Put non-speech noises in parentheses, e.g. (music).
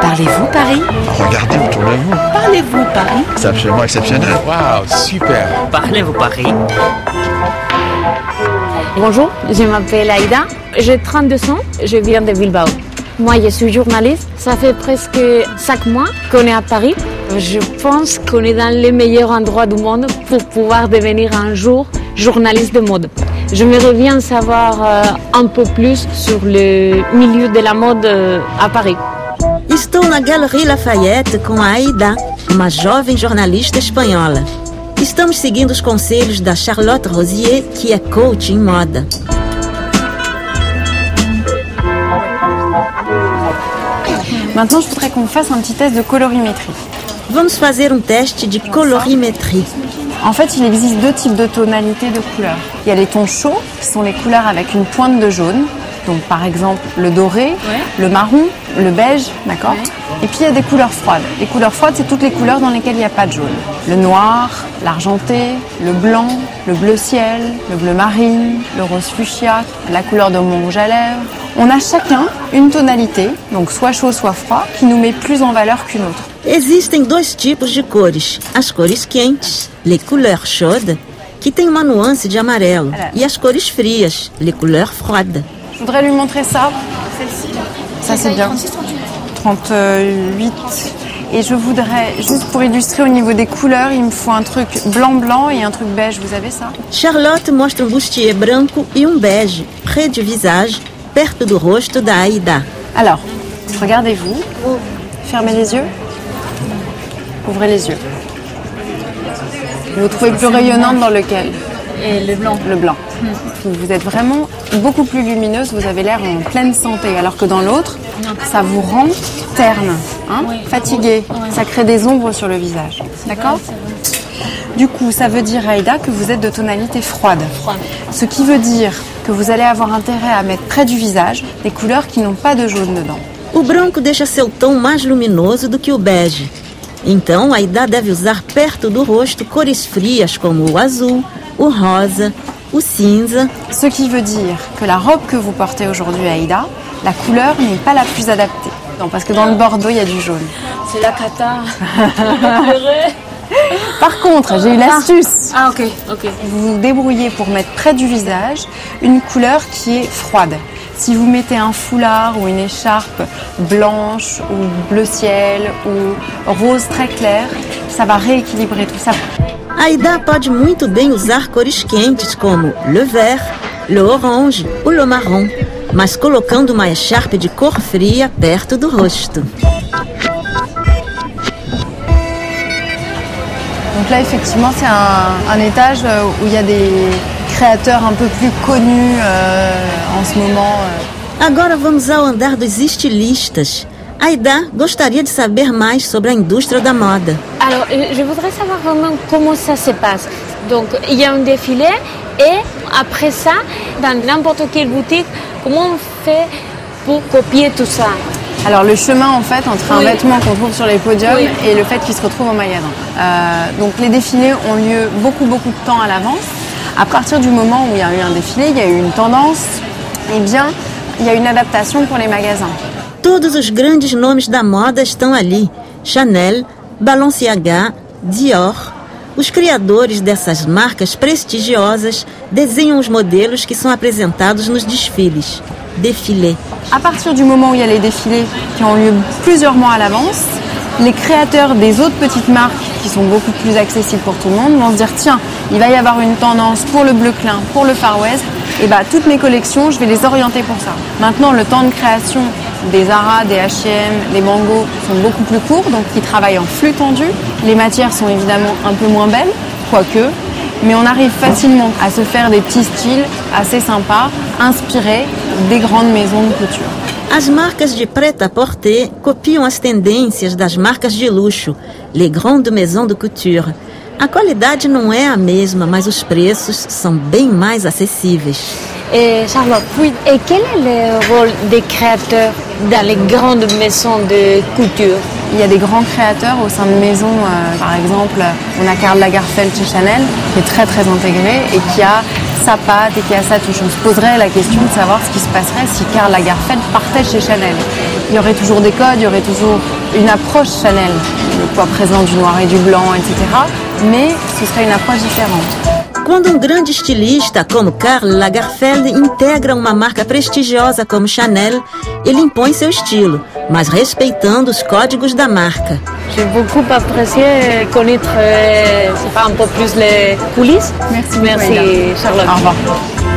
Parlez-vous Paris Regardez autour de vous. Parlez-vous Paris C'est absolument exceptionnel. Waouh, super. Parlez-vous Paris Bonjour, je m'appelle Aïda, j'ai 32 ans, je viens de Bilbao. Moi, je suis journaliste, ça fait presque 5 mois qu'on est à Paris. Je pense qu'on est dans les meilleurs endroits du monde pour pouvoir devenir un jour journaliste de mode. Je me reviens savoir euh, un peu plus sur le milieu de la mode euh, à Paris. Estou na Galerie Lafayette com a Aida, uma jovem jornalista espanhola. Estamos seguindo os conselhos da Charlotte Rosier, que é coach em moda. Maintenant, je voudrais qu'on fasse un petit test de colorimétrie. Vamos fazer um teste de colorimétrie. En fait, il existe deux types de tonalités de couleurs. Il y a les tons chauds, qui sont les couleurs avec une pointe de jaune. Donc, par exemple, le doré, le marron, le beige, d'accord Et puis, il y a des couleurs froides. Les couleurs froides, c'est toutes les couleurs dans lesquelles il n'y a pas de jaune. Le noir, l'argenté, le blanc, le bleu ciel, le bleu marine, le rose fuchsia, la couleur de mon rouge à lèvres. On a chacun une tonalité, donc soit chaud, soit froid, qui nous met plus en valeur qu'une autre. Existem dois tipos de cores: as cores quentes, les couleurs chaudes, que tem uma nuance de amarelo, e as cores frias, les couleurs froides. Je voudrais lui montrer ça. Ça, c'est bien. 38. Et je voudrais, juste pour illustrer au niveau des couleurs, il me faut un truc blanc-blanc et un truc beige. Vous avez ça? Charlotte mostra um bustier branco e um bege, près du visage, perto do rosto da Aida. Alors, regardez-vous. Fermez les yeux. Ouvrez les yeux. Vous vous trouvez plus rayonnante dans lequel? Et le blanc. Le blanc. Vous êtes vraiment beaucoup plus lumineuse, vous avez l'air en pleine santé, alors que dans l'autre, ça vous rend terne, hein, fatigué. Ça crée des ombres sur le visage. D'accord Du coup, ça veut dire, Aïda, que vous êtes de tonalité froide. Ce qui veut dire que vous allez avoir intérêt à mettre près du visage des couleurs qui n'ont pas de jaune dedans. O branco deixa seu tom mais luminoso do que o bege. Então, a Aida deve usar perto do rosto cores frias como o azul, o rosa, o cinza. Ce qui veut dire que la robe que vous portez aujourd'hui, Aïda, la couleur n'est pas la plus adaptée. Non, parce que dans le bordeaux, il y a du jaune. C'est la cata. (laughs) Par contre, j'ai une astuce. ah ok, ok. Vous vous débrouillez pour mettre près du visage une couleur qui est froide. Si vous mettez un foulard ou une écharpe blanche ou bleu ciel ou rose très clair, ça va rééquilibrer tout ça. A Aida pode muito bem usar cores quentes como le vert, le orange ou le marron, mas colocando uma echarpe de cor fria perto do rosto. Donc là, effectivement, c'est un, un étage euh, où il y a des créateurs un peu plus connus euh, en ce moment. euh. Agora vamos ao andar dos estilistas. Aida gostaria de saber mais sobre a indústria da moda. Alors, euh, je voudrais savoir vraiment comment ça se passe. Donc, il y a un défilé et après ça, dans n'importe quelle boutique, comment on fait pour copier tout ça? Alors le chemin en fait entre un Oui. vêtement qu'on trouve sur les podiums Oui. et le fait qu'il se retrouve au magasin. Euh, donc les défilés ont lieu beaucoup beaucoup de temps à l'avance. À partir du moment où il y a eu un défilé, il y a eu une tendance, eh bien il y a une adaptation pour les magasins. Todos os grandes nomes da moda estão ali: Chanel, Balenciaga, Dior. Os criadores dessas marcas prestigiosas desenham os modelos que são apresentados nos desfiles. Défilé. À partir du moment où il y a les défilés qui ont lieu plusieurs mois à l'avance, les créateurs des autres petites marques qui sont beaucoup plus accessibles pour tout le monde vont se dire tiens, il va y avoir une tendance pour le bleu clin, pour le Far West, et bah toutes mes collections, je vais les orienter pour ça. Maintenant, le temps de création des Zara, des H&M, des Mango sont beaucoup plus courts, donc ils travaillent en flux tendu. Les matières sont évidemment un peu moins belles, quoique, mais on arrive facilement à se faire des petits styles assez sympas, inspirés des grandes maisons de couture. As marcas de prêt-à-porter copiam as tendências das marcas de luxo, les grandes maisons de couture. A qualidade não é a mesma, mas os preços são bem mais acessíveis. Et Charlotte, oui. et quel est le rôle des créateurs dans les grandes maisons de couture Il y a des grands créateurs au sein de maisons, euh, par exemple, on a Karl Lagerfeld chez Chanel, qui est très très intégré et qui a sa patte et qui a sa touche. On se poserait la question de savoir ce qui se passerait si Karl Lagerfeld partait chez Chanel. Il y aurait toujours des codes, il y aurait toujours une approche Chanel, le poids présent du noir et du blanc, etc. Mais ce serait une approche différente. Quando um grande estilista como Karl Lagerfeld integra uma marca prestigiosa como Chanel, ele impõe seu estilo, mas respeitando os códigos da marca. J'ai beaucoup apprécié connaître euh, c'est pas un peu plus les coulisses. Merci, Merci. Charlotte. Au revoir.